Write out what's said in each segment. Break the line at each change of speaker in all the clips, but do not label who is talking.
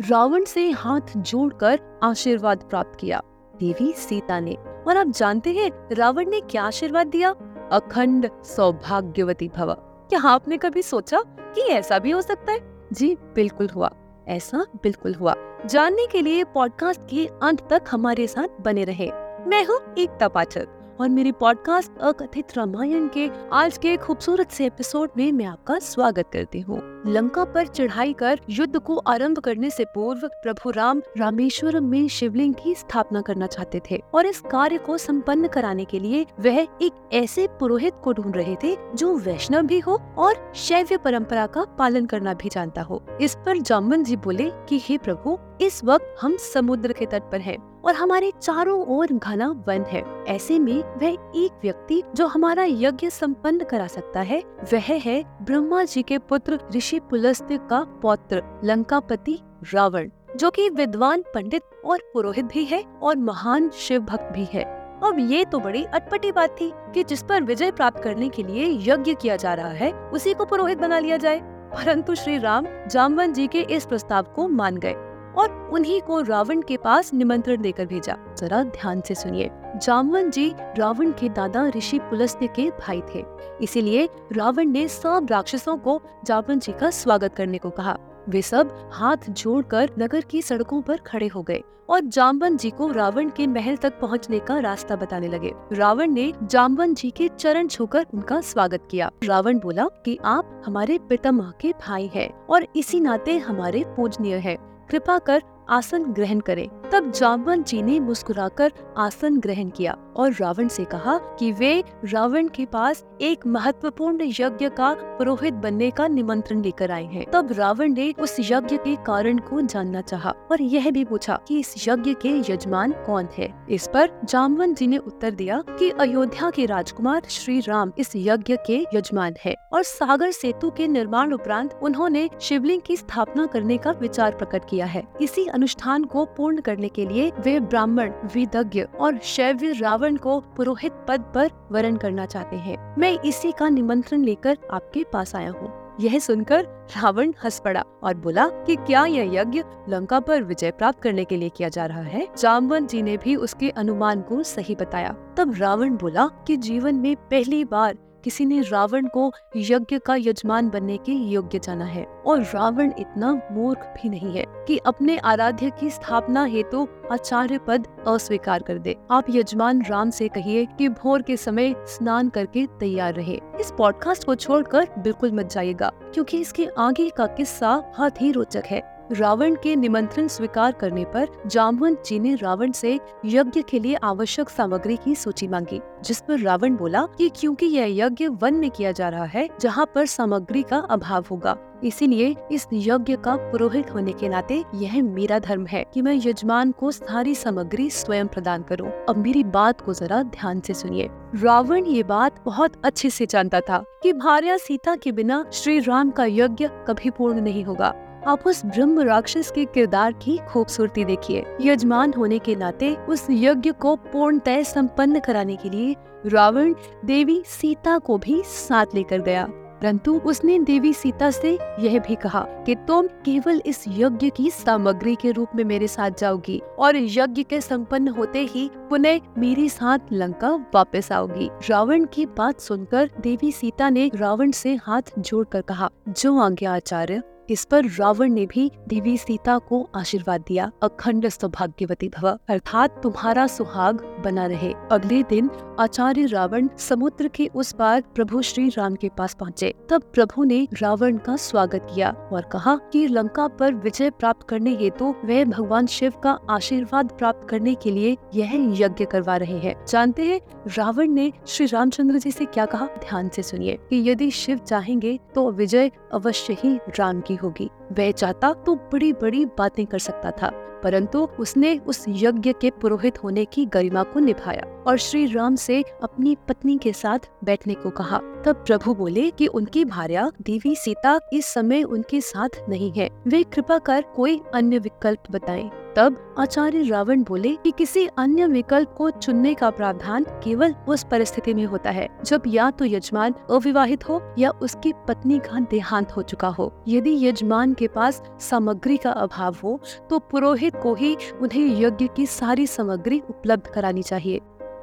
रावण से हाथ जोड़कर आशीर्वाद प्राप्त किया। देवी सीता ने, और आप जानते हैं, रावण ने क्या आशीर्वाद दिया? अखंड सौभाग्यवती भव। क्या आपने कभी सोचा कि ऐसा भी हो सकता है? जी, बिल्कुल हुआ। ऐसा बिल्कुल हुआ। जानने के लिए पॉडकास्ट के अंत तक हमारे साथ बने रहे। मैं हूँ एकता पाठक, और मेरी पॉडकास्ट अकथित रामायण के आज के खूबसूरत से एपिसोड में मैं आपका स्वागत करती हूँ। लंका पर चढ़ाई कर युद्ध को आरंभ करने से पूर्व प्रभु राम रामेश्वरम में शिवलिंग की स्थापना करना चाहते थे और इस कार्य को संपन्न कराने के लिए वह एक ऐसे पुरोहित को ढूंढ रहे थे जो वैष्णव भी हो और शैव्य परंपरा का पालन करना भी जानता हो। इस पर जामन जी बोले कि, हे प्रभु, इस वक्त हम समुद्र के तट पर हैं और हमारे चारों ओर घना वन है। ऐसे में वह एक व्यक्ति जो हमारा यज्ञ संपन्न करा सकता है, वह है ब्रह्मा जी के पुत्र ऋषि पुलस्त्य का पौत्र लंकापति रावण, जो कि विद्वान पंडित और पुरोहित भी है और महान शिव भक्त भी है। अब ये तो बड़ी अटपटी बात थी कि जिस पर विजय प्राप्त करने के लिए यज्ञ किया जा रहा है, उसी को पुरोहित बना लिया जाए। परंतु श्री राम जामवन जी के इस प्रस्ताव को मान गए। और उन्हीं को रावण के पास निमंत्रण देकर भेजा। जरा ध्यान से सुनिए। जामवन जी रावण के दादा ऋषि पुलस्त्य के भाई थे। इसीलिए रावण ने सब राक्षसों को जामवन जी का स्वागत करने को कहा। वे सब हाथ जोड़कर नगर की सड़कों पर खड़े हो गए और जामवन जी को रावण के महल तक पहुँचने का रास्ता बताने लगे। रावण ने जामवन जी के चरण छूकर उनका स्वागत किया। रावण बोला कि आप हमारे पितामह के भाई हैं और इसी नाते हमारे पूजनीय हैं। कृपा कर आसन ग्रहण करें। तब जामवन जी ने मुस्कुराकर आसन ग्रहण किया और रावण से कहा कि वे रावण के पास एक महत्वपूर्ण यज्ञ का पुरोहित बनने का निमंत्रण लेकर आए हैं। तब रावण ने उस यज्ञ के कारण को जानना चाहा और यह भी पूछा कि इस यज्ञ के यजमान कौन है? इस पर जामवन जी ने उत्तर दिया कि अयोध्या के राजकुमार श्री राम इस यज्ञ के यजमान है और सागर सेतु के निर्माण उपरांत उन्होंने शिवलिंग की स्थापना करने का विचार प्रकट किया है। इसी अनुष्ठान को पूर्ण करने के लिए वे ब्राह्मण विदज्ञ और शैव्य रावण को पुरोहित पद पर वरण करना चाहते हैं। मैं इसी का निमंत्रण लेकर आपके पास आया हूँ। यह सुनकर रावण हंस पड़ा और बोला कि क्या यह यज्ञ लंका पर विजय प्राप्त करने के लिए किया जा रहा है? जामवन जी ने भी उसके अनुमान को सही बताया। तब रावण बोला कि जीवन में पहली बार किसी ने रावण को यज्ञ का यजमान बनने के योग्य जाना है। और रावण इतना मूर्ख भी नहीं है कि अपने आराध्य की स्थापना हेतु तो आचार्य पद अस्वीकार कर दे। आप यजमान राम से कहिए कि भोर के समय स्नान करके तैयार रहे। इस पॉडकास्ट को छोड़कर बिल्कुल मत जाइएगा, क्योंकि इसके आगे का किस्सा बहुत ही रोचक है। रावण के निमंत्रण स्वीकार करने पर जामवंत जी ने रावण से यज्ञ के लिए आवश्यक सामग्री की सूची मांगी, जिस पर रावण बोला कि क्योंकि यह यज्ञ वन में किया जा रहा है, जहाँ पर सामग्री का अभाव होगा। इसीलिए इस यज्ञ का पुरोहित होने के नाते यह मेरा धर्म है कि मैं यजमान को सारी सामग्री स्वयं प्रदान करूँ। अब मेरी बात को जरा ध्यान से सुनिए। रावण ये बात बहुत अच्छे से जानता था कि भार्या सीता के बिना श्री राम का यज्ञ कभी पूर्ण नहीं होगा। आप उस ब्रह्म राक्षस के किरदार की खूबसूरती देखिए। यजमान होने के नाते उस यज्ञ को पूर्णतः संपन्न कराने के लिए रावण देवी सीता को भी साथ लेकर गया। परंतु उसने देवी सीता से यह भी कहा कि तुम केवल इस यज्ञ की सामग्री के रूप में मेरे साथ जाओगी और यज्ञ के संपन्न होते ही पुनः मेरे साथ लंका वापस आओगी। रावण की बात सुनकर देवी सीता ने रावण से हाथ जोड़कर कहा, जो आज्ञा आचार्य इस पर रावण ने भी देवी सीता को आशीर्वाद दिया, अखंड सौभाग्यवती भव। अर्थात तुम्हारा सुहाग बना रहे। अगले दिन आचार्य रावण समुद्र के उस पार प्रभु श्री राम के पास पहुँचे। तब प्रभु ने रावण का स्वागत किया और कहा कि लंका पर विजय प्राप्त करने हेतु तो वह भगवान शिव का आशीर्वाद प्राप्त करने के लिए यह यज्ञ करवा रहे हैं। जानते हैं, रावण ने श्री रामचंद्र जी से क्या कहा? ध्यान से सुनिए कि यदि शिव चाहेंगे तो विजय अवश्य ही राम की होगी। वह चाहता तो बड़ी बड़ी बातें कर सकता था, परंतु उसने उस यज्ञ के पुरोहित होने की गरिमा को निभाया। और श्री राम से अपनी पत्नी के साथ बैठने को कहा। तब प्रभु बोले कि उनकी भार्या देवी सीता इस समय उनके साथ नहीं है। वे कृपा कर कोई अन्य विकल्प बताएँ। तब आचार्य रावण बोले कि किसी अन्य विकल्प को चुनने का प्रावधान केवल उस परिस्थिति में होता है, जब या तो यजमान अविवाहित हो या उसकी पत्नी का देहांत हो चुका हो। यदि यजमान के पास सामग्री का अभाव हो तो पुरोहित को ही उन्हें यज्ञ की सारी सामग्री उपलब्ध करानी चाहिए।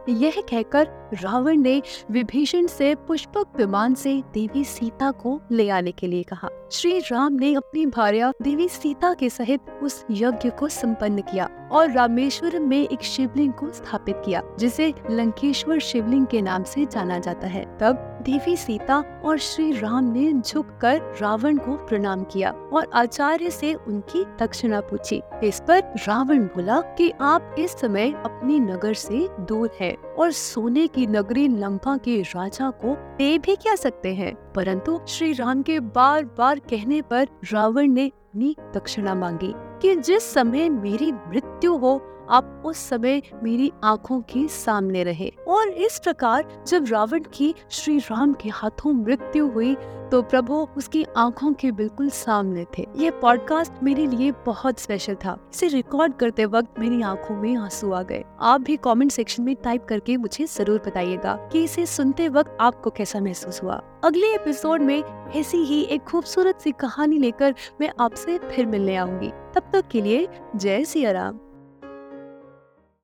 यह कहकर रावण ने विभीषण से पुष्पक विमान से देवी सीता को ले आने के लिए कहा। श्री राम ने अपनी भार्या देवी सीता के सहित उस यज्ञ को संपन्न किया और रामेश्वर में एक शिवलिंग को स्थापित किया, जिसे लंकेश्वर शिवलिंग के नाम से जाना जाता है। तब देवी सीता और श्री राम ने झुककर रावण को प्रणाम किया और आचार्य से उनकी दक्षिणा पूछी। इस पर रावण बोला कि आप इस समय अपनी नगर से दूर हैं और सोने की नगरी लंका के राजा को दे भी क्या सकते हैं? परंतु श्री राम के बार बार कहने पर रावण ने अपनी दक्षिणा मांगी कि जिस समय मेरी मृत्यु हो आप उस समय मेरी आँखों के सामने रहे। और इस प्रकार जब रावण की श्री राम के हाथों मृत्यु हुई तो प्रभु उसकी आँखों के बिल्कुल सामने थे। ये पॉडकास्ट मेरे लिए बहुत स्पेशल था। इसे रिकॉर्ड करते वक्त मेरी आँखों में आँसू आ गए। आप भी कमेंट सेक्शन में टाइप करके मुझे ज़रूर बताइएगा कि इसे सुनते वक्त आपको कैसा महसूस हुआ। अगले एपिसोड में ऐसी ही एक खूबसूरत सी कहानी लेकर मैं आपसे फिर मिलने आऊँगी। तब तक के लिए जय सिया राम।